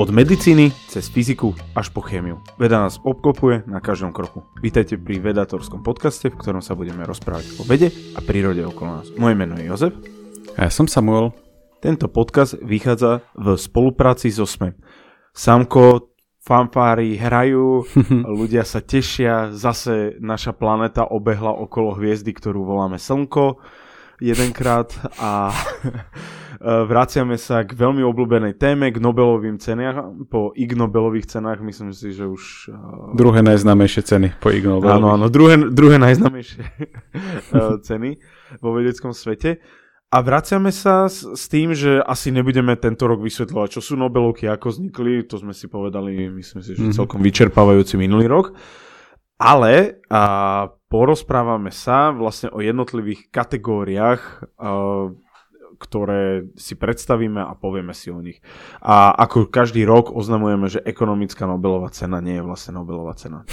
Od medicíny cez fyziku až po chémiu. Veda nás obklopuje na každom kroku. Vítajte pri vedatorskom podcaste, v ktorom sa budeme rozprávať o vede a prírode okolo nás. Moje meno je Jozef. A ja som Samuel. Tento podcast vychádza v spolupráci so SME. Samko, fanfári hrajú, ľudia sa tešia, zase naša planéta obehla okolo hviezdy, ktorú voláme Slnko jedenkrát a vraciame sa k veľmi obľúbenej téme, k Nobelovým cenách, po Ig Nobelových cenách, myslím si, že už... Druhé najznámejšie ceny po Ig Nobelových. Áno, áno, druhé, druhé najznámejšie ceny vo vedeckom svete. A vraciame sa s, s tým, že asi nebudeme tento rok vysvetľovať, čo sú Nobelovky, ako vznikli, to sme si povedali, myslím si, že mm-hmm. celkom vyčerpávajúci minulý rok. Ale a, porozprávame sa vlastne o jednotlivých kategóriách, a, ktoré si predstavíme a povieme si o nich. A ako každý rok oznamujeme, že ekonomická Nobelová cena nie je vlastne Nobelová cena.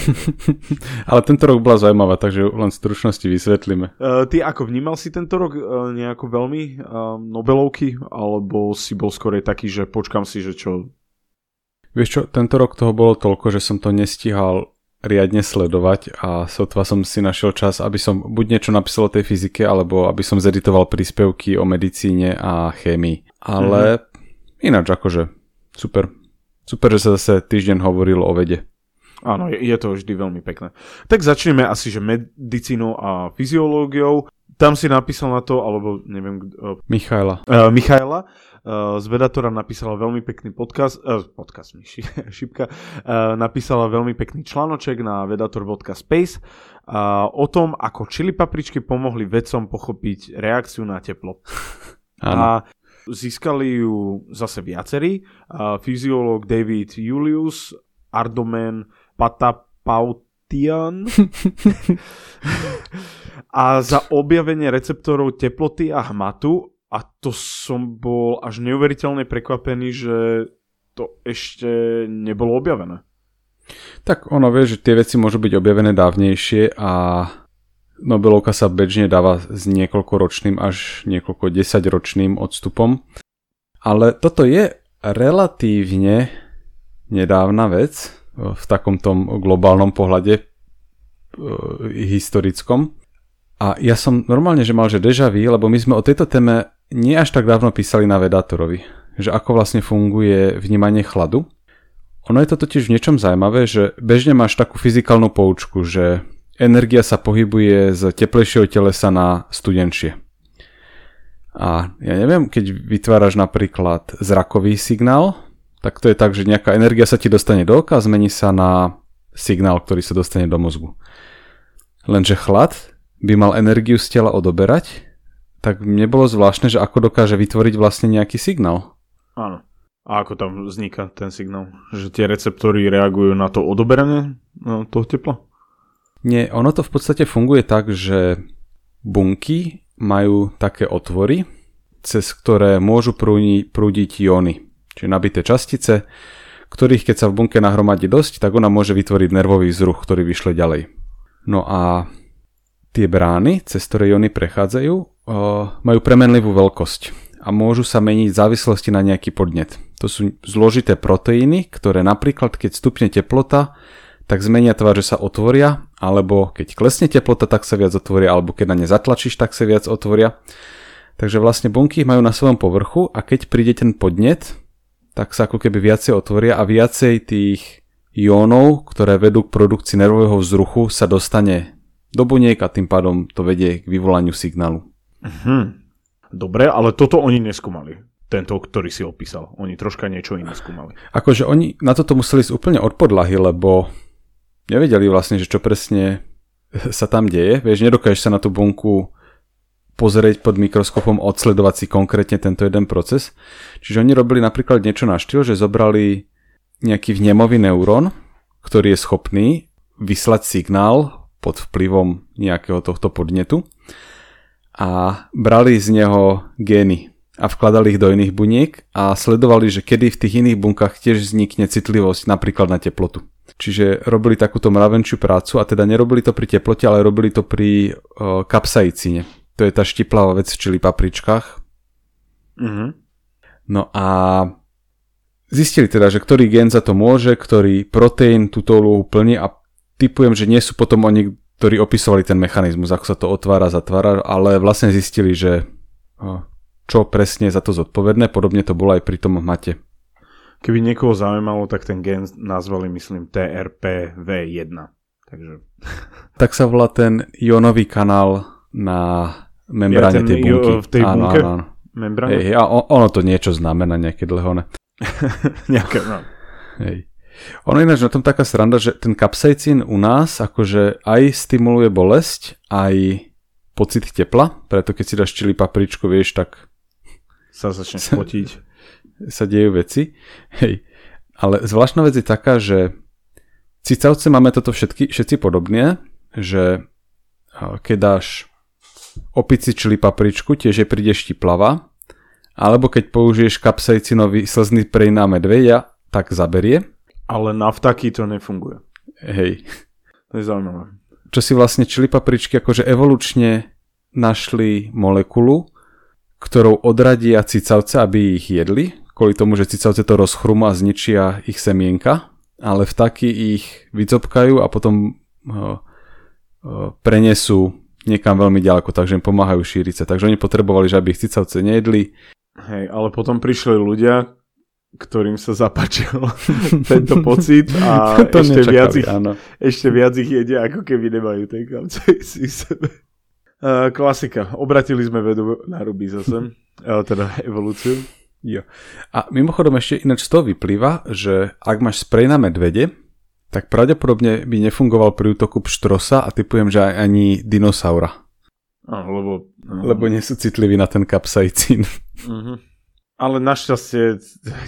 Ale tento rok bola zaujímavá, takže len v stručnosti vysvetlíme. Uh, ty ako vnímal si tento rok uh, nejako veľmi uh, Nobelovky, alebo si bol skôr taký, že počkam si, že čo... Vieš čo, tento rok toho bolo toľko, že som to nestihal riadne sledovať a sotva som si našiel čas, aby som buď niečo napísal o tej fyzike, alebo aby som zeditoval príspevky o medicíne a chémii. Ale mm-hmm. ináč akože super. Super, že sa zase týždeň hovorilo o vede. Áno, je, je to vždy veľmi pekné. Tak začneme asi, že medicínou a fyziológiou. Tam si napísal na to, alebo neviem... Uh, Michaela. Uh, Michaela z Vedatora napísala veľmi pekný podcast, uh, podcast mi šipka, uh, napísala veľmi pekný článoček na vedator.space uh, o tom, ako čili papričky pomohli vedcom pochopiť reakciu na teplo. A získali ju zase viacerí. Uh, fyziológ David Julius, Ardomen Patapautian a za objavenie receptorov teploty a hmatu a to som bol až neuveriteľne prekvapený, že to ešte nebolo objavené. Tak ono vie, že tie veci môžu byť objavené dávnejšie a Nobelovka sa bežne dáva s niekoľkoročným až niekoľko desaťročným odstupom. Ale toto je relatívne nedávna vec v takom tom globálnom pohľade e, historickom. A ja som normálne, že mal že deja vu, lebo my sme o tejto téme nie až tak dávno písali na Vedatorovi, že ako vlastne funguje vnímanie chladu. Ono je to totiž v niečom zaujímavé, že bežne máš takú fyzikálnu poučku, že energia sa pohybuje z teplejšieho telesa na studenšie. A ja neviem, keď vytváraš napríklad zrakový signál, tak to je tak, že nejaká energia sa ti dostane do oka a zmení sa na signál, ktorý sa dostane do mozgu. Lenže chlad by mal energiu z tela odoberať tak mne bolo zvláštne, že ako dokáže vytvoriť vlastne nejaký signál. Áno. A ako tam vzniká ten signál? Že tie receptory reagujú na to odoberanie no, toho tepla? Nie, ono to v podstate funguje tak, že bunky majú také otvory, cez ktoré môžu prúdi, prúdiť jóny, čiže nabité častice, ktorých keď sa v bunke nahromadí dosť, tak ona môže vytvoriť nervový vzruch, ktorý vyšle ďalej. No a tie brány, cez ktoré jóny prechádzajú, majú premenlivú veľkosť a môžu sa meniť v závislosti na nejaký podnet. To sú zložité proteíny, ktoré napríklad keď stupne teplota, tak zmenia tvar, že sa otvoria, alebo keď klesne teplota, tak sa viac otvoria, alebo keď na ne zatlačíš, tak sa viac otvoria. Takže vlastne bunky majú na svojom povrchu a keď príde ten podnet, tak sa ako keby viacej otvoria a viacej tých jónov, ktoré vedú k produkcii nervového vzruchu, sa dostane do buniek a tým pádom to vedie k vyvolaniu signálu. Hm. Dobre, ale toto oni neskúmali. Tento, ktorý si opísal. Oni troška niečo iné skúmali. Akože oni na toto museli ísť úplne od podlahy, lebo nevedeli vlastne, že čo presne sa tam deje. Vieš, nedokážeš sa na tú bunku pozrieť pod mikroskopom, odsledovať si konkrétne tento jeden proces. Čiže oni robili napríklad niečo na štýl, že zobrali nejaký vnemový neurón, ktorý je schopný vyslať signál pod vplyvom nejakého tohto podnetu a brali z neho gény a vkladali ich do iných buniek a sledovali, že kedy v tých iných bunkách tiež vznikne citlivosť napríklad na teplotu. Čiže robili takúto mravenčiu prácu a teda nerobili to pri teplote, ale robili to pri uh, kapsaicíne. To je tá štiplavá vec v čili papričkách. Mm-hmm. No a zistili teda, že ktorý gen za to môže, ktorý proteín túto úlohu plní a typujem, že nie sú potom oni, ktorí opisovali ten mechanizmus, ako sa to otvára, zatvára, ale vlastne zistili, že čo presne za to zodpovedné, podobne to bolo aj pri tom mate. Keby niekoho zaujímalo, tak ten gen nazvali, myslím, TRPV1. Takže... Tak sa volá ten ionový kanál na membráne ja, tej bunky. v tej áno, bunke? Áno, áno. Membráne? Hej, a ono to niečo znamená, nejaké dlhone. nejaké, no. Hej. Ono ináč na tom taká sranda, že ten kapsejcín u nás akože aj stimuluje bolesť, aj pocit tepla, preto keď si dáš čili papričku, vieš, tak sa začne spotiť. Sa dejú veci. Hej. Ale zvláštna vec je taká, že cicavce máme toto všetky, všetci podobne, že keď dáš opici čili papričku, tiež je prídeš ti plava, alebo keď použiješ kapsajcinový slzný prej na medveja, tak zaberie. Ale na vtaky to nefunguje. Hej. To je zaujímavé. Čo si vlastne čili papričky akože evolučne našli molekulu, ktorou odradia cicavce, aby ich jedli, kvôli tomu, že cicavce to rozchrumú a zničia ich semienka, ale vtaky ich vycopkajú a potom ho, ho, prenesú niekam veľmi ďaleko, takže im pomáhajú šíriť sa. Takže oni potrebovali, že aby ich cicavce nejedli. Hej, ale potom prišli ľudia, ktorým sa zapáčil tento pocit a to ešte, nečakali, viac ich, áno. ešte viac ich jedia, ako keby nemajú tej kapce si sebe. Uh, klasika. Obratili sme vedu na ruby zase. uh, teda evolúciu. Jo. A mimochodom ešte ináč z toho vyplýva, že ak máš sprej na medvede, tak pravdepodobne by nefungoval pri útoku pštrosa a typujem, že aj ani dinosaura. Áno, lebo... Uh, lebo nie sú citliví na ten kapsajcín. Uh-huh. Ale našťastie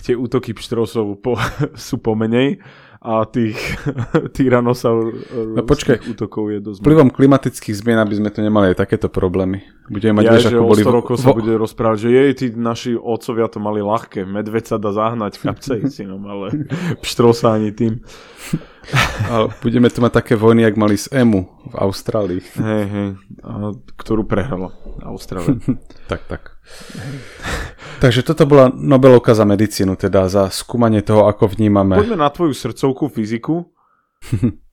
tie útoky pštrosov po, sú pomenej a tých tyranosaur no počkaj, útokov je dosť... Vplyvom klimatických zmien, aby sme tu nemali aj takéto problémy. Budeme mať, ja, vieš, ako boli... rokov vo... sa bude rozprávať, že jej, tí naši otcovia to mali ľahké, medveď sa dá zahnať kapsejcinom, ale pštrosa ani tým. A budeme tu mať také vojny, jak mali z EMU v Austrálii. Hej, hej, a, ktorú prehrala Austrália. tak, tak. Takže toto bola Nobelovka za medicínu, teda za skúmanie toho, ako vnímame. Poďme na tvoju srdcovku fyziku.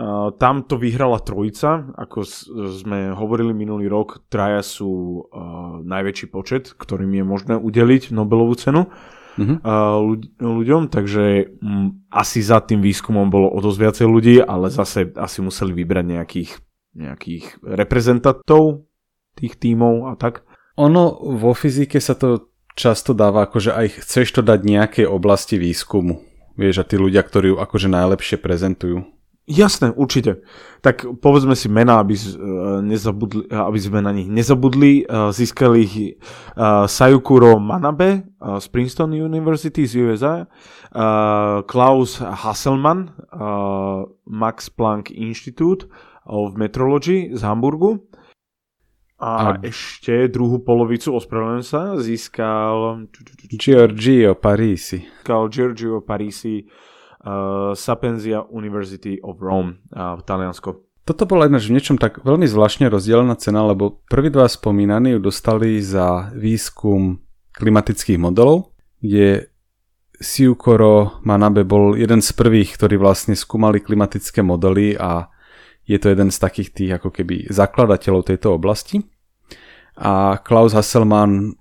Uh, tam to vyhrala trojica, ako sme hovorili minulý rok, traja sú uh, najväčší počet, ktorým je možné udeliť Nobelovú cenu uh-huh. uh, ľuďom, takže um, asi za tým výskumom bolo o dosť viacej ľudí, ale zase asi museli vybrať nejakých, nejakých reprezentantov tých tímov a tak. Ono vo fyzike sa to často dáva, akože aj chceš to dať nejakej oblasti výskumu. Vieš, a tí ľudia, ktorí ju akože najlepšie prezentujú. Jasné, určite. Tak povedzme si mená, aby, uh, nezabudli, aby sme na nich nezabudli. Uh, získali ich Sayukuro Manabe z Princeton University z USA, Klaus Hasselmann, Max Planck Institute of Metrology z Hamburgu, a, a ešte druhú polovicu, ospravedlňujem sa, získal... Giorgio Parisi. Získal Giorgio Parisi uh, Sapienza University of Rome uh, v Taliansko. Toto bola ináč v niečom tak veľmi zvláštne rozdelená cena, lebo prví dva spomínaní ju dostali za výskum klimatických modelov, kde Siukoro Manabe bol jeden z prvých, ktorí vlastne skúmali klimatické modely a je to jeden z takých tých ako keby zakladateľov tejto oblasti. A Klaus Hasselmann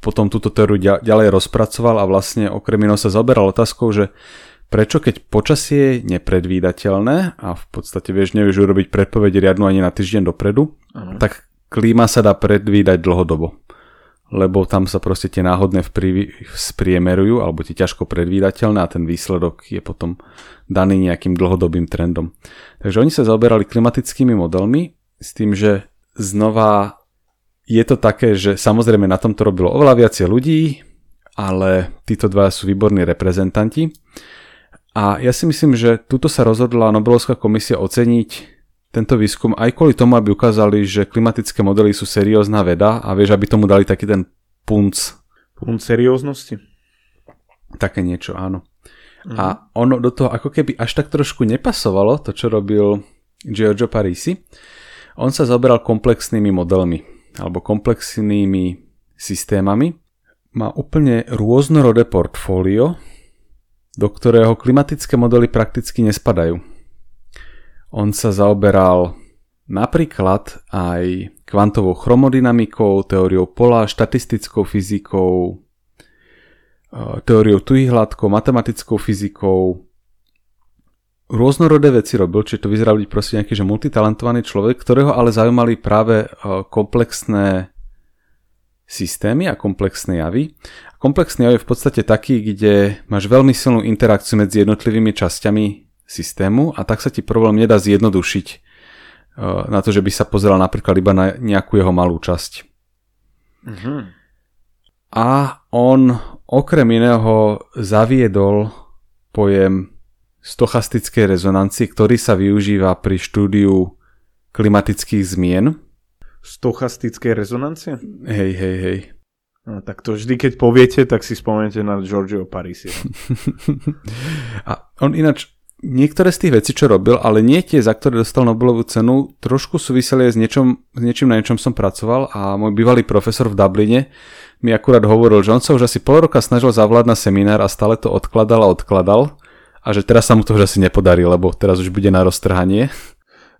potom túto teóriu ďalej rozpracoval a vlastne okrem iného sa zaoberal otázkou, že prečo keď počasie je nepredvídateľné a v podstate vieš, nevieš urobiť predpoveď riadnu ani na týždeň dopredu, uh-huh. tak klíma sa dá predvídať dlhodobo lebo tam sa proste tie náhodné vplyvy spriemerujú, alebo tie ťažko predvídateľné a ten výsledok je potom daný nejakým dlhodobým trendom. Takže oni sa zaoberali klimatickými modelmi s tým, že znova je to také, že samozrejme na tom to robilo oveľa viacej ľudí, ale títo dva sú výborní reprezentanti. A ja si myslím, že tuto sa rozhodla Nobelovská komisia oceniť tento výskum aj kvôli tomu, aby ukázali, že klimatické modely sú seriózna veda a vieš, aby tomu dali taký ten punc. Punc serióznosti? Také niečo, áno. Mhm. A ono do toho ako keby až tak trošku nepasovalo, to čo robil Giorgio Parisi. On sa zaoberal komplexnými modelmi alebo komplexnými systémami. Má úplne rôznorodé portfólio do ktorého klimatické modely prakticky nespadajú. On sa zaoberal napríklad aj kvantovou chromodynamikou, teóriou pola, štatistickou fyzikou, e, teóriou tuhých hladkov, matematickou fyzikou, rôznorodé veci robil, čiže to vyzerá byť proste nejaký že multitalentovaný človek, ktorého ale zaujímali práve e, komplexné systémy a komplexné javy. Komplexný jav je v podstate taký, kde máš veľmi silnú interakciu medzi jednotlivými časťami systému a tak sa ti problém nedá zjednodušiť e, na to, že by sa pozeral napríklad iba na nejakú jeho malú časť. Mm-hmm. A on okrem iného zaviedol pojem stochastickej rezonancie, ktorý sa využíva pri štúdiu klimatických zmien stochastickej rezonancie? Hej, hej, hej. No, tak to vždy, keď poviete, tak si spomenete na Giorgio Parisi. a on ináč niektoré z tých vecí, čo robil, ale nie tie, za ktoré dostal Nobelovú cenu, trošku súviseli aj s, niečom, s niečím, na niečom som pracoval a môj bývalý profesor v Dubline mi akurát hovoril, že on sa už asi pol roka snažil zavládať na seminár a stále to odkladal a odkladal a že teraz sa mu to už asi nepodarí, lebo teraz už bude na roztrhanie.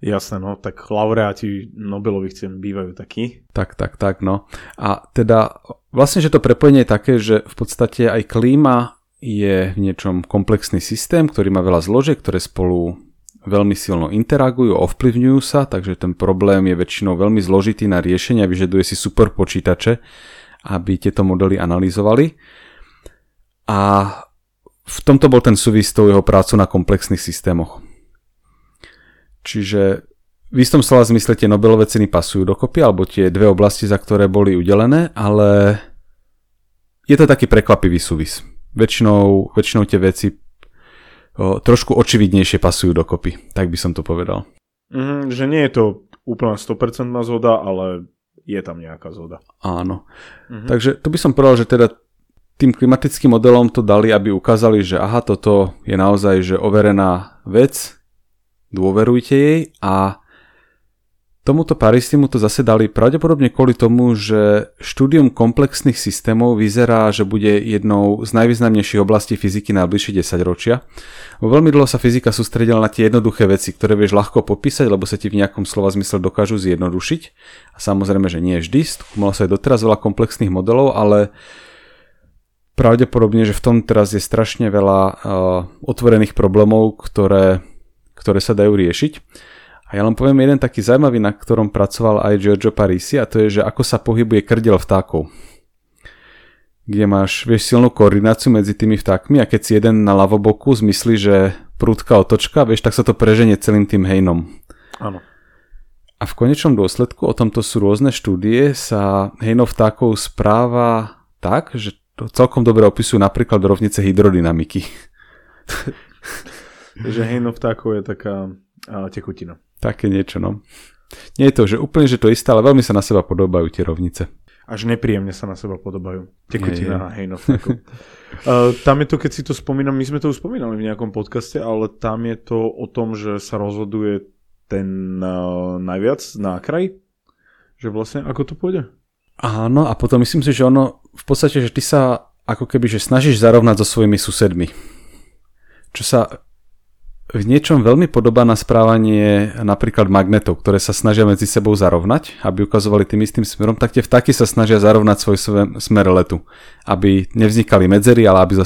Jasné, no, tak laureáti Nobelových cien bývajú takí. Tak, tak, tak, no. A teda vlastne, že to prepojenie je také, že v podstate aj klíma je v niečom komplexný systém, ktorý má veľa zložiek, ktoré spolu veľmi silno interagujú, ovplyvňujú sa, takže ten problém je väčšinou veľmi zložitý na riešenie a vyžaduje si super počítače, aby tieto modely analyzovali. A v tomto bol ten súvis s tou jeho prácu na komplexných systémoch. Čiže v istom slova zmysle tie Nobelové ceny pasujú dokopy, alebo tie dve oblasti, za ktoré boli udelené, ale je to taký prekvapivý súvis. Väčšinou, väčšinou tie veci o, trošku očividnejšie pasujú dokopy, tak by som to povedal. Mm, že nie je to úplne 100% zhoda, ale je tam nejaká zhoda. Áno. Mm-hmm. Takže to by som povedal, že teda tým klimatickým modelom to dali, aby ukázali, že aha, toto je naozaj že overená vec, dôverujte jej a tomuto Paristimu to zase dali pravdepodobne kvôli tomu, že štúdium komplexných systémov vyzerá, že bude jednou z najvýznamnejších oblastí fyziky na najbližšie 10 ročia. Veľmi dlho sa fyzika sústredila na tie jednoduché veci, ktoré vieš ľahko popísať, lebo sa ti v nejakom slova zmysle dokážu zjednodušiť. A samozrejme, že nie vždy, skúmalo sa aj doteraz veľa komplexných modelov, ale pravdepodobne, že v tom teraz je strašne veľa uh, otvorených problémov, ktoré ktoré sa dajú riešiť. A ja len poviem jeden taký zaujímavý, na ktorom pracoval aj Giorgio Parisi a to je, že ako sa pohybuje krdel vtákov. Kde máš, vieš, silnú koordináciu medzi tými vtákmi a keď si jeden na lavoboku zmyslí, že prúdka otočka, vieš, tak sa to preženie celým tým hejnom. Áno. A v konečnom dôsledku, o tomto sú rôzne štúdie, sa hejno vtákov správa tak, že celkom dobre opisujú napríklad rovnice hydrodynamiky. že hejno vtákov je taká a, tekutina. Také niečo, no. Nie je to, že úplne, že to isté, ale veľmi sa na seba podobajú tie rovnice. Až nepríjemne sa na seba podobajú. Tekutina a hejno vtákov. uh, tam je to, keď si to spomínam, my sme to už spomínali v nejakom podcaste, ale tam je to o tom, že sa rozhoduje ten uh, najviac na kraj. Že vlastne ako to pôjde? Áno, a potom myslím si, že ono v podstate, že ty sa ako keby, že snažíš zarovnať so svojimi susedmi. Čo sa v niečom veľmi podobá na správanie napríklad magnetov, ktoré sa snažia medzi sebou zarovnať, aby ukazovali tým istým smerom, tak tie vtáky sa snažia zarovnať svoj smer letu, aby nevznikali medzery, ale aby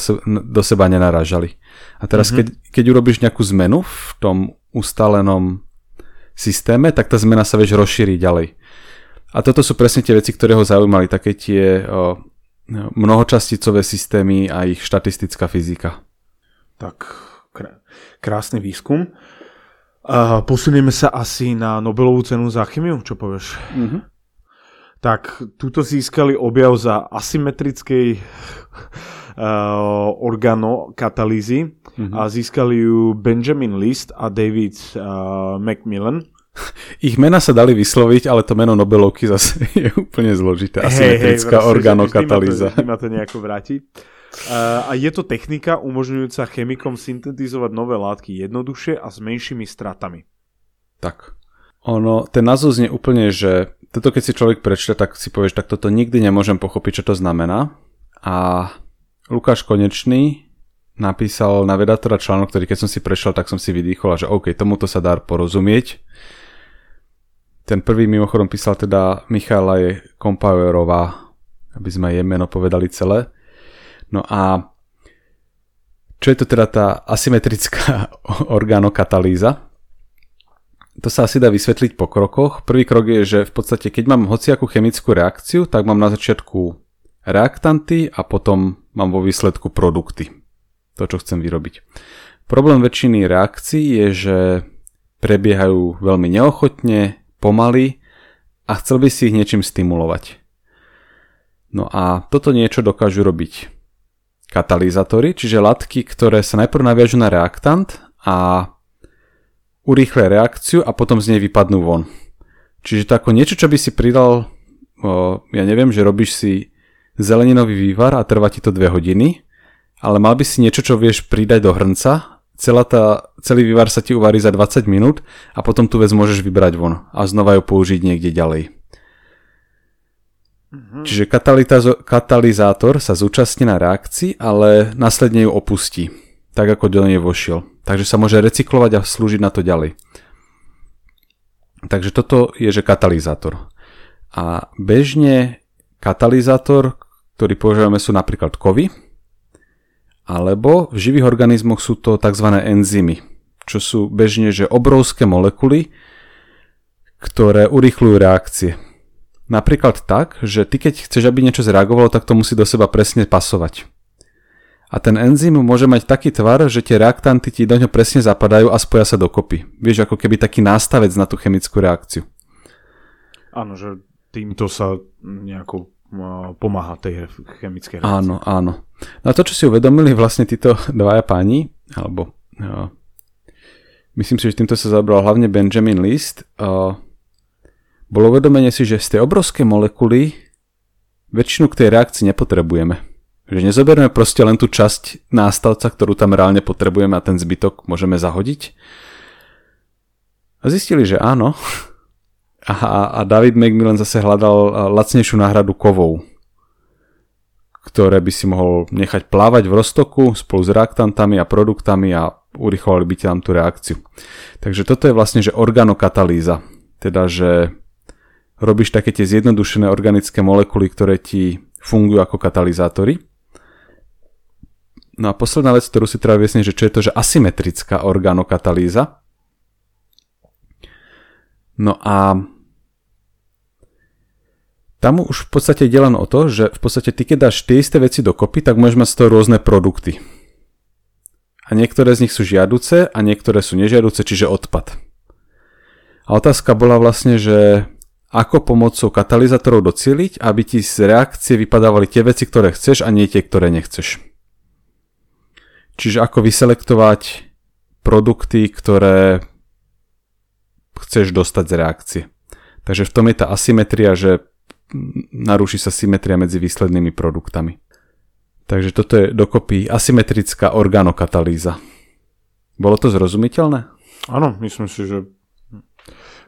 do seba nenarážali. A teraz, mm-hmm. keď, keď urobíš nejakú zmenu v tom ustalenom systéme, tak tá zmena sa vieš rozšíriť ďalej. A toto sú presne tie veci, ktoré ho zaujímali, také tie o, mnohočasticové systémy a ich štatistická fyzika. Tak krásny výskum. Uh, posunieme sa asi na Nobelovú cenu za chemiu, čo povieš? Mm-hmm. Tak, tuto získali objav za asymetrickej uh, organokatalýzy mm-hmm. a získali ju Benjamin List a David uh, Macmillan. Ich mena sa dali vysloviť, ale to meno Nobelovky zase je úplne zložité. Asymetrická hey, hey, organokatalýza. Vždy ma to, vždy ma to nejako vráti. Uh, a je to technika umožňujúca chemikom syntetizovať nové látky jednoduchšie a s menšími stratami. Tak. Ono, ten názov znie úplne, že toto keď si človek prečíta, tak si povieš, tak toto nikdy nemôžem pochopiť, čo to znamená. A Lukáš Konečný napísal na Vedatora článok, ktorý keď som si prešiel, tak som si vydýchol že OK, tomuto sa dá porozumieť. Ten prvý mimochodom písal teda Michaela je Kompowerová, aby sme jej meno povedali celé. No a čo je to teda tá asymetrická orgánokatalýza? To sa asi dá vysvetliť po krokoch. Prvý krok je, že v podstate keď mám hociakú chemickú reakciu, tak mám na začiatku reaktanty a potom mám vo výsledku produkty. To, čo chcem vyrobiť. Problém väčšiny reakcií je, že prebiehajú veľmi neochotne, pomaly a chcel by si ich niečím stimulovať. No a toto niečo dokážu robiť katalizátory, čiže látky, ktoré sa najprv naviažu na reaktant a urýchlia reakciu a potom z nej vypadnú von. Čiže to ako niečo, čo by si pridal, ja neviem, že robíš si zeleninový vývar a trvá ti to 2 hodiny, ale mal by si niečo, čo vieš pridať do hrnca, celá tá, celý vývar sa ti uvarí za 20 minút a potom tú vec môžeš vybrať von a znova ju použiť niekde ďalej. Mm-hmm. Čiže katalizátor sa zúčastní na reakcii, ale následne ju opustí, tak ako do nej vošiel. Takže sa môže recyklovať a slúžiť na to ďalej. Takže toto je, že katalizátor. A bežne katalizátor, ktorý používame sú napríklad kovy, alebo v živých organizmoch sú to tzv. enzymy, čo sú bežne že obrovské molekuly, ktoré urýchľujú reakcie. Napríklad tak, že ty keď chceš, aby niečo zreagovalo, tak to musí do seba presne pasovať. A ten enzym môže mať taký tvar, že tie reaktanty ti do ňo presne zapadajú a spoja sa dokopy. Vieš, ako keby taký nástavec na tú chemickú reakciu. Áno, že týmto sa nejako pomáha tej chemickej reakcii. Áno, áno. No a to, čo si uvedomili vlastne títo dvaja páni, alebo uh, myslím si, že týmto sa zabral hlavne Benjamin List, uh, bolo uvedomenie si, že z tej obrovské molekuly väčšinu k tej reakcii nepotrebujeme. Že nezoberieme proste len tú časť nástavca, ktorú tam reálne potrebujeme a ten zbytok môžeme zahodiť. A zistili, že áno. A, a David Macmillan zase hľadal lacnejšiu náhradu kovov, ktoré by si mohol nechať plávať v roztoku spolu s reaktantami a produktami a urychovali by tam tú reakciu. Takže toto je vlastne, že organokatalýza. Teda, že robíš také tie zjednodušené organické molekuly, ktoré ti fungujú ako katalizátory No a posledná vec, ktorú si treba vyjasniť, že čo je to, že asymetrická organokatalýza. No a tam už v podstate ide len o to, že v podstate ty keď dáš tie isté veci dokopy, tak môžeš mať z toho rôzne produkty. A niektoré z nich sú žiaduce a niektoré sú nežiaduce, čiže odpad. A otázka bola vlastne, že ako pomocou katalizátorov docieliť, aby ti z reakcie vypadávali tie veci, ktoré chceš a nie tie, ktoré nechceš. Čiže ako vyselektovať produkty, ktoré chceš dostať z reakcie. Takže v tom je tá asymetria, že narúši sa symetria medzi výslednými produktami. Takže toto je dokopy asymetrická organokatalýza. Bolo to zrozumiteľné? Áno, myslím si, že,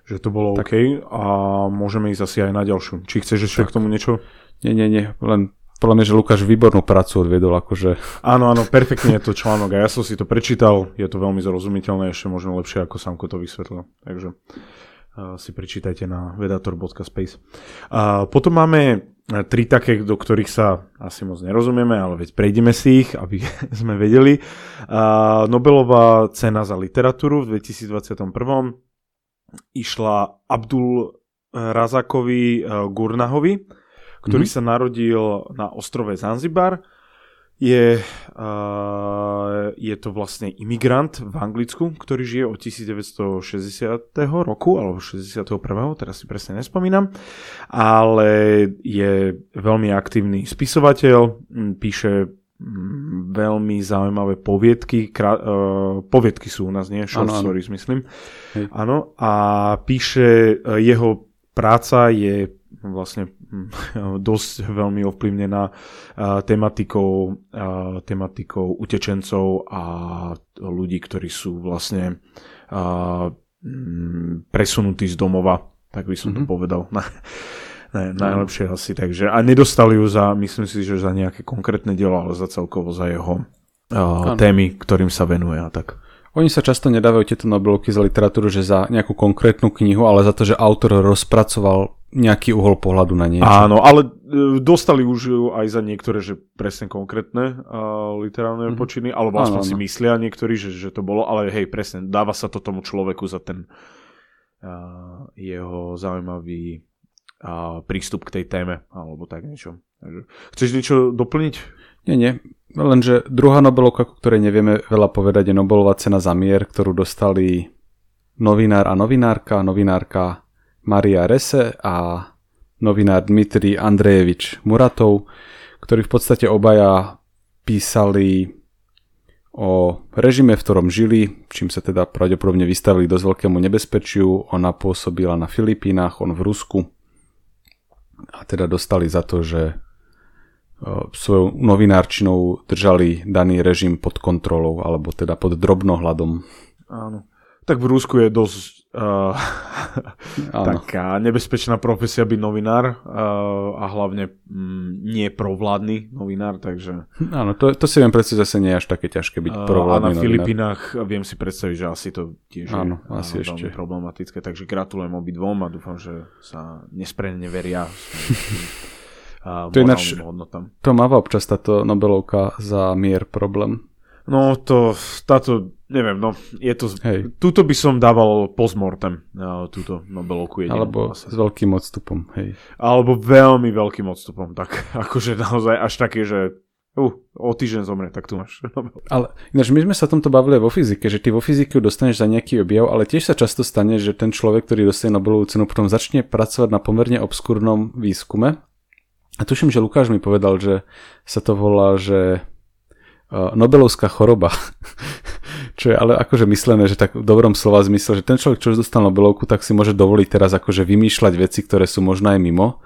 že to bolo tak. OK a môžeme ísť asi aj na ďalšiu. Či chceš ešte k tomu niečo? Nie, nie, nie, len podľa mňa, že Lukáš výbornú prácu odviedol, akože... Áno, áno, perfektne je to článok a ja som si to prečítal, je to veľmi zrozumiteľné, ešte možno lepšie, ako Samko to vysvetlil. Takže si prečítajte na vedator.space. Uh, potom máme e, tri také, do ktorých sa asi moc nerozumieme, ale veď prejdeme si ich, aby sme vedeli. Uh, Nobelová cena za literatúru v 2021 išla Abdul Razakovi Gurnahovi, ktorý mm-hmm. sa narodil na ostrove Zanzibar. Je, uh, je to vlastne imigrant v Anglicku, ktorý žije od 1960. roku, alebo 61. teraz si presne nespomínam, ale je veľmi aktívny spisovateľ, píše veľmi zaujímavé poviedky, krá, uh, poviedky sú u nás, nie? Short ano, stories, myslím. Áno, a píše, uh, jeho práca je vlastne hm, dosť veľmi ovplyvnená tematikou, tematikou utečencov a ľudí, ktorí sú vlastne hm, presunutí z domova, tak by som mm-hmm. to mhm. povedal. Ne, najlepšie asi. Takže, a nedostali ju za, myslím si, že za nejaké konkrétne dielo, ale za celkovo za jeho uh, témy, ktorým sa venuje a tak. Oni sa často nedávajú tieto Nobelovky za literatúru, že za nejakú konkrétnu knihu, ale za to, že autor rozpracoval nejaký uhol pohľadu na niečo. Áno, ale e, dostali už aj za niektoré, že presne konkrétne uh, literárne mm-hmm. počiny, alebo aspoň áno, si myslia niektorí, že, že to bolo, ale hej, presne, dáva sa to tomu človeku za ten uh, jeho zaujímavý uh, prístup k tej téme, alebo tak niečo. Chceš niečo doplniť? Nie, nie. Lenže druhá Nobelovka, o ktorej nevieme veľa povedať, je Nobelová cena za mier, ktorú dostali novinár a novinárka. Novinárka Maria Rese a novinár Dmitri Andrejevič Muratov, ktorí v podstate obaja písali o režime, v ktorom žili, čím sa teda pravdepodobne vystavili dosť veľkému nebezpečiu. Ona pôsobila na Filipínach, on v Rusku. A teda dostali za to, že svojou novinárčinou držali daný režim pod kontrolou, alebo teda pod drobnohľadom. Áno. Tak v Rusku je dosť uh, taká nebezpečná profesia byť novinár uh, a hlavne um, nie provládny novinár, takže... Áno, to, to si viem predstaviť, zase nie je až také ťažké byť provládny uh, A na novinár. Filipínach viem si predstaviť, že asi to tiež Áno, je asi uh, ešte. problematické, takže gratulujem obidvom a dúfam, že sa nesprenne veria to je naš, hodnotám. To máva občas táto Nobelovka za mier problém. No to, táto neviem, no, je to, Hej. túto by som dával postmortem, uh, túto Nobelovku jedinú. Alebo asi. s veľkým odstupom, hej. Alebo veľmi veľkým odstupom, tak akože naozaj až také, že uh, o týždeň zomre, tak tu máš. ale ináč my sme sa o tomto bavili vo fyzike, že ty vo fyzike dostaneš za nejaký objav, ale tiež sa často stane, že ten človek, ktorý dostane Nobelovú cenu, potom začne pracovať na pomerne obskúrnom výskume. A tuším, že Lukáš mi povedal, že sa to volá, že Nobelovská choroba. čo je ale akože myslené, že tak v dobrom slova zmysle, že ten človek, čo už dostal Nobelovku, tak si môže dovoliť teraz akože vymýšľať veci, ktoré sú možno aj mimo.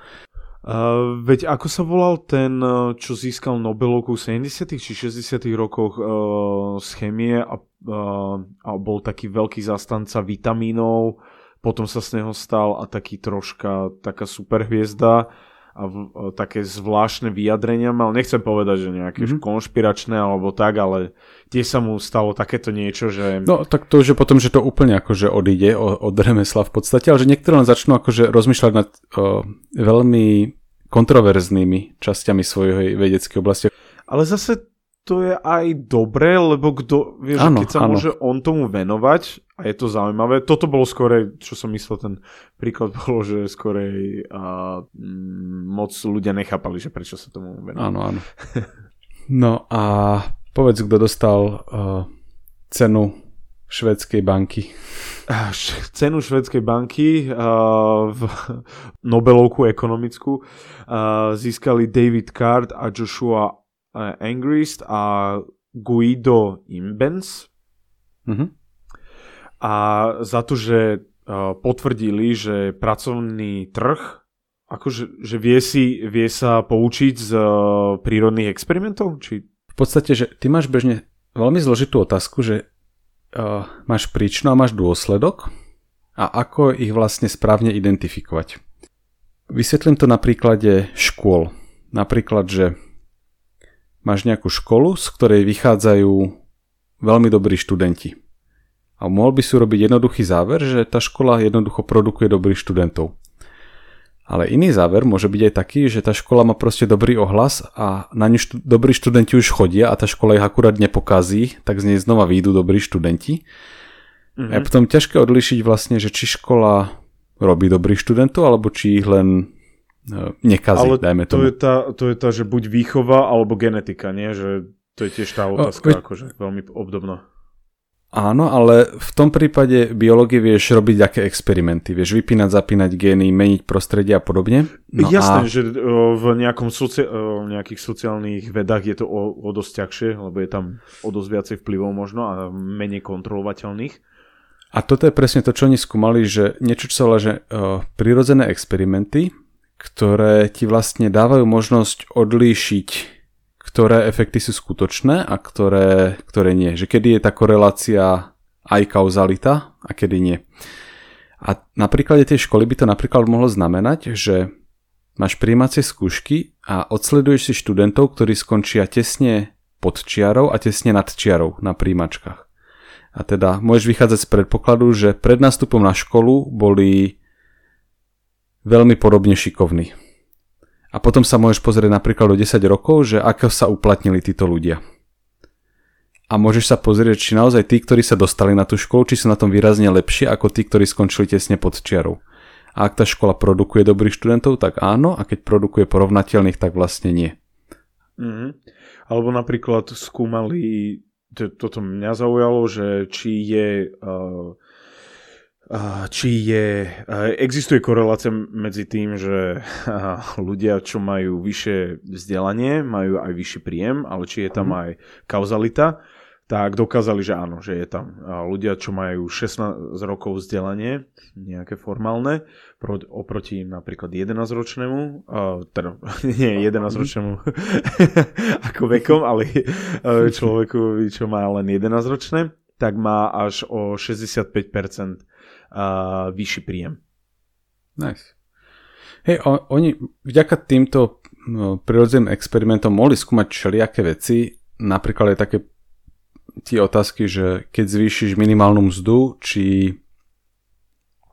Uh, veď ako sa volal ten, čo získal Nobelovku v 70. či 60. rokoch uh, z chemie a, uh, a bol taký veľký zastanca vitamínov, potom sa z neho stal a taký troška taká superhviezda a v, o, také zvláštne vyjadrenia mal. Nechcem povedať, že nejaké mm-hmm. konšpiračné alebo tak, ale tiež sa mu stalo takéto niečo, že... No tak to, že potom, že to úplne akože odíde od remesla v podstate, ale že niektorí len začnú akože rozmýšľať nad o, veľmi kontroverznými časťami svojej vedeckej oblasti. Ale zase to je aj dobré, lebo kto, vieš, ano, keď sa ano. môže on tomu venovať a je to zaujímavé. Toto bolo skorej, čo som myslel, ten príklad bolo, že skorej a, m, moc ľudia nechápali, že prečo sa tomu venovať. Áno, áno. No a povedz, kto dostal uh, cenu švedskej banky. Cenu švedskej banky uh, v Nobelovku ekonomickú uh, získali David Card a Joshua Angrist a Guido Imbens. Mm-hmm a za to, že potvrdili, že pracovný trh akože že vie, si, vie sa poučiť z prírodných experimentov? Či... V podstate, že ty máš bežne veľmi zložitú otázku, že uh, máš príčinu a máš dôsledok a ako ich vlastne správne identifikovať. Vysvetlím to na príklade škôl. Napríklad, že máš nejakú školu, z ktorej vychádzajú veľmi dobrí študenti a mohol by si urobiť jednoduchý záver, že tá škola jednoducho produkuje dobrých študentov. Ale iný záver môže byť aj taký, že tá škola má proste dobrý ohlas a na ňu štú, dobrí študenti už chodia a tá škola ich akurát nepokazí, tak z nej znova výjdu dobrí študenti. Mm-hmm. A je potom ťažké odlišiť vlastne, že či škola robí dobrých študentov, alebo či ich len nekazí, Ale dajme tomu. To je, tá, to je tá, že buď výchova alebo genetika, nie? Že to je tiež tá otázka, o, akože veľmi obdobná. Áno, ale v tom prípade biológie vieš robiť aké experimenty. Vieš vypínať, zapínať gény, meniť prostredie a podobne. No Jasné, a... že v nejakom soci... nejakých sociálnych vedách je to o, o dosť ťažšie, lebo je tam o dosť viacej vplyvov možno a menej kontrolovateľných. A toto je presne to, čo oni skúmali, že niečo, čo sa volá, že uh, prirodzené experimenty, ktoré ti vlastne dávajú možnosť odlíšiť ktoré efekty sú skutočné a ktoré, ktoré nie. Že kedy je tá korelácia aj kauzalita a kedy nie. A na príklade tej školy by to napríklad mohlo znamenať, že máš príjmacie skúšky a odsleduješ si študentov, ktorí skončia tesne pod čiarou a tesne nad čiarou na príjimačkách. A teda môžeš vychádzať z predpokladu, že pred nástupom na školu boli veľmi podobne šikovní. A potom sa môžeš pozrieť napríklad o 10 rokov, že ako sa uplatnili títo ľudia. A môžeš sa pozrieť, či naozaj tí, ktorí sa dostali na tú školu, či sú na tom výrazne lepšie ako tí, ktorí skončili tesne pod čiarou. A ak tá škola produkuje dobrých študentov, tak áno, a keď produkuje porovnateľných, tak vlastne nie. Mm-hmm. Alebo napríklad skúmali, to, toto mňa zaujalo, že či je... Uh, či je, existuje korelácia medzi tým, že ľudia, čo majú vyššie vzdelanie, majú aj vyšší príjem, ale či je tam mhm. aj kauzalita tak dokázali, že áno, že je tam ľudia, čo majú 16 rokov vzdelanie, nejaké formálne, oproti napríklad 11-ročnému, teda nie 11-ročnému ako vekom, ale človeku, čo má len 11-ročné, tak má až o 65% vyšší príjem. Nice. Hej, oni vďaka týmto no, prirodzeným experimentom mohli skúmať všelijaké veci. Napríklad je také tie otázky, že keď zvýšiš minimálnu mzdu, či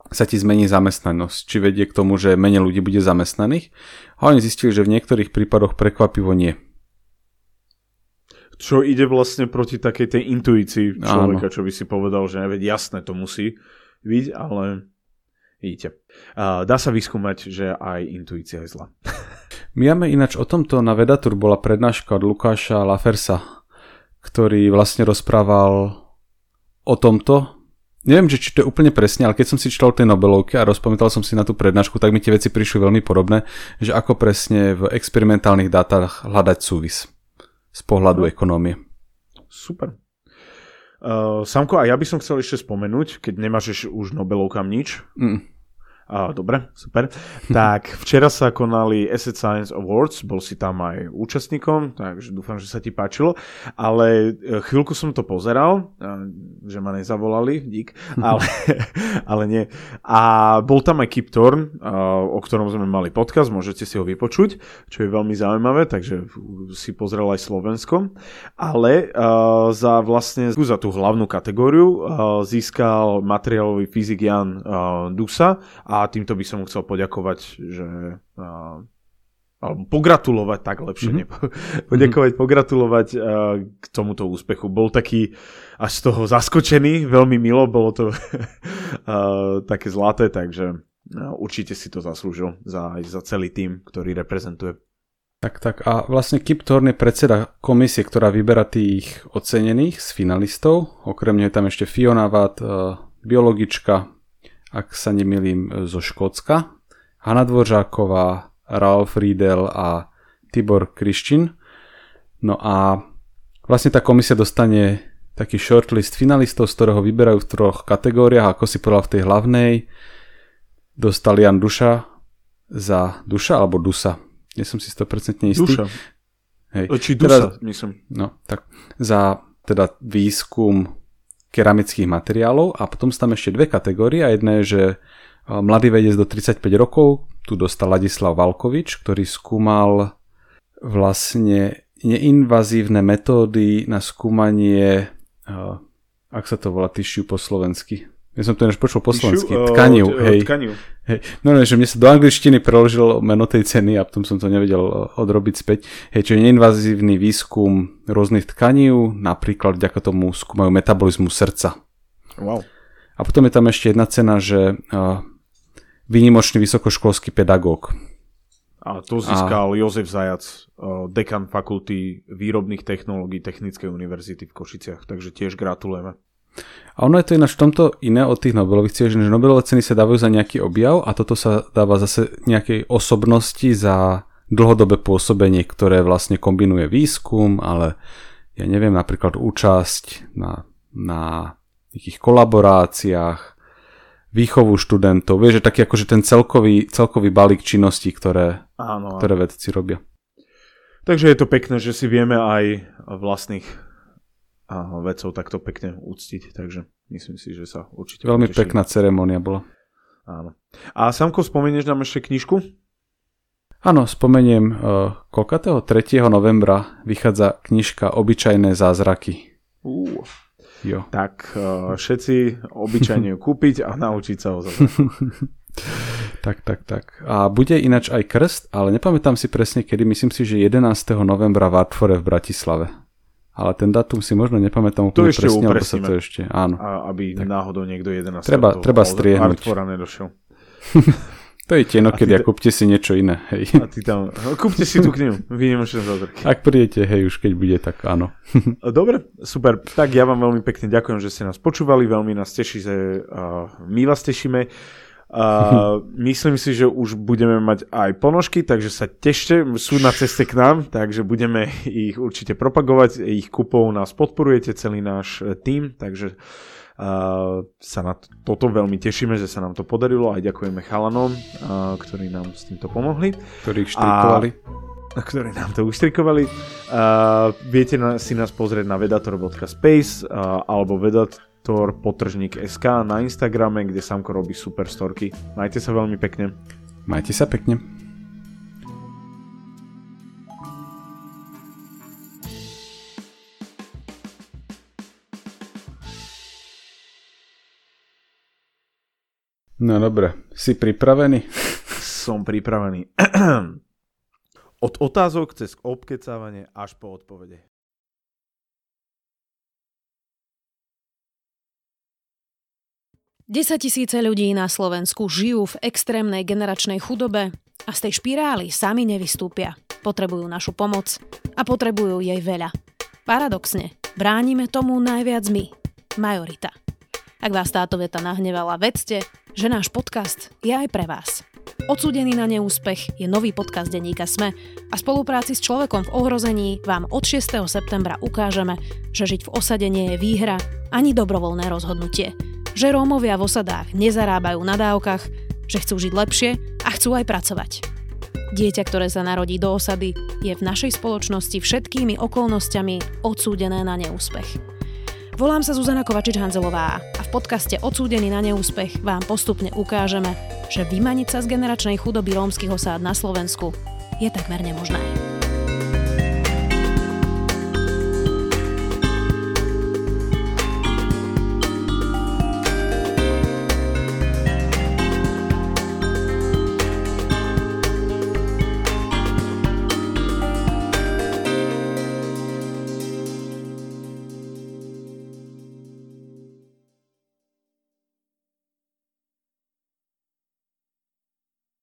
sa ti zmení zamestnanosť, či vedie k tomu, že menej ľudí bude zamestnaných. A oni zistili, že v niektorých prípadoch prekvapivo nie. Čo ide vlastne proti takej tej intuícii človeka, Áno. čo by si povedal, že veď jasné to musí byť, ale vidíte. Dá sa vyskúmať, že aj intuícia je zlá. My máme ináč o tomto na Vedatur bola prednáška od Lukáša Lafersa, ktorý vlastne rozprával o tomto. Neviem, že či to je úplne presne, ale keď som si čítal tie Nobelovky a rozpamätal som si na tú prednášku, tak mi tie veci prišli veľmi podobné, že ako presne v experimentálnych dátach hľadať súvis z pohľadu no. ekonómie. Super. Uh, Samko, a ja by som chcel ešte spomenúť, keď nemáš už Nobelovkám nič, mm a, dobre, super. Tak včera sa konali Asset Science Awards, bol si tam aj účastníkom, takže dúfam, že sa ti páčilo. Ale e, chvíľku som to pozeral, že ma nezavolali, dík, ale, ale nie. A bol tam aj Kip Thorne, o ktorom sme mali podcast, môžete si ho vypočuť, čo je veľmi zaujímavé, takže si pozrel aj Slovensko. Ale za vlastne za tú hlavnú kategóriu získal materiálový fyzik Jan Dusa a a týmto by som mu chcel poďakovať, že uh, alebo pogratulovať, tak lepšie, mm-hmm. ne, poďakovať, pogratulovať uh, k tomuto úspechu. Bol taký až z toho zaskočený, veľmi milo, bolo to uh, také zlaté, takže uh, určite si to zaslúžil za, za celý tým, ktorý reprezentuje. Tak, tak a vlastne Kip Thorne je predseda komisie, ktorá vyberá tých ocenených z finalistov. Okrem neho je tam ešte Fiona Watt, uh, biologička, ak sa nemýlim, e, zo Škótska. Hanna Dvoržáková, Ralf Riedel a Tibor Kriščin. No a vlastne tá komisia dostane taký shortlist finalistov, z ktorého vyberajú v troch kategóriách, ako si povedal v tej hlavnej. Dostal Jan Duša za Duša alebo Dusa. Nie som si 100% istý. Duša. Hej. Či Dusa, teda, myslím. No, tak. Za teda výskum keramických materiálov a potom sú tam ešte dve kategórie a jedna je, že mladý vedec do 35 rokov, tu dostal Ladislav Valkovič, ktorý skúmal vlastne neinvazívne metódy na skúmanie, ak sa to volá tyšiu po slovensky, ja som to než počul po slovensky. Tkaniu, uh, hej. Tkaniu. hej. No ne, že mne sa do angličtiny preložilo meno tej ceny a potom som to nevedel odrobiť späť. Hej, čiže neinvazívny výskum rôznych tkaní, napríklad vďaka tomu skúmajú metabolizmu srdca. Wow. A potom je tam ešte jedna cena, že uh, výnimočný vysokoškolský pedagóg. A to získal a... Jozef Zajac, uh, dekan fakulty výrobných technológií Technickej univerzity v Košiciach, takže tiež gratulujeme. A ono je to ináč v tomto iné od tých Nobelových cien, že Nobelové ceny sa dávajú za nejaký objav a toto sa dáva zase nejakej osobnosti za dlhodobé pôsobenie, ktoré vlastne kombinuje výskum, ale ja neviem, napríklad účasť na, na nejakých kolaboráciách, výchovu študentov, vieš, že taký akože ten celkový, celkový balík činností, ktoré, áno, ktoré vedci robia. Takže je to pekné, že si vieme aj vlastných a vecov takto pekne úctiť, takže myslím si, že sa určite... Veľmi potešili. pekná ceremonia bola. Áno. A Samko, spomenieš nám ešte knižku? Áno, spomeniem, uh, koľkatého 3. novembra vychádza knižka Obyčajné zázraky. Uh. Jo. Tak uh, všetci obyčajne ju kúpiť a naučiť sa ho tak, tak, tak. A bude ináč aj krst, ale nepamätám si presne kedy, myslím si, že 11. novembra v Artfore v Bratislave. Ale ten datum si možno nepamätám úplne ešte presne, lebo sa to ešte, áno. A aby tak. náhodou niekto 11. Treba- treba striehnúť. Nedošiel. To je tienokedy a, ty- kúpte si niečo iné, hej. A ty tam, no, kúpte si tú knihu, výnimočné zázraky. Ak prídete, hej, už keď bude, tak áno. Dobre, super. Tak ja vám veľmi pekne ďakujem, že ste nás počúvali. Veľmi nás teší, že uh, my vás tešíme. Uh, myslím si, že už budeme mať aj ponožky, takže sa tešte. Sú na ceste k nám, takže budeme ich určite propagovať. Ich kupou nás podporujete, celý náš eh, tím, takže uh, sa na to- toto veľmi tešíme, že sa nám to podarilo. Aj ďakujeme chalanom, uh, ktorí nám s týmto pomohli Ktorých štrikovali. ktorí nám to uštrikovali. Uh, viete na, si nás pozrieť na vedator.space uh, alebo vedator potržník SK na Instagrame, kde Samko robí super storky. Majte sa veľmi pekne. Majte sa pekne. No dobre, si pripravený? Som pripravený. Od otázok cez obkecávanie až po odpovede. Desaťtisíce ľudí na Slovensku žijú v extrémnej generačnej chudobe a z tej špirály sami nevystúpia. Potrebujú našu pomoc a potrebujú jej veľa. Paradoxne, bránime tomu najviac my, majorita. Ak vás táto veta nahnevala, vedzte, že náš podcast je aj pre vás. Odsúdený na neúspech je nový podcast denníka SME a v spolupráci s človekom v ohrození vám od 6. septembra ukážeme, že žiť v osade nie je výhra ani dobrovoľné rozhodnutie. Že Rómovia v osadách nezarábajú na dávkach, že chcú žiť lepšie a chcú aj pracovať. Dieťa, ktoré sa narodí do osady, je v našej spoločnosti všetkými okolnostiami odsúdené na neúspech. Volám sa Zuzana Kovačič-Hanzelová a v podcaste Odsúdený na neúspech vám postupne ukážeme, že vymaniť sa z generačnej chudoby rómskych osád na Slovensku je takmer nemožné.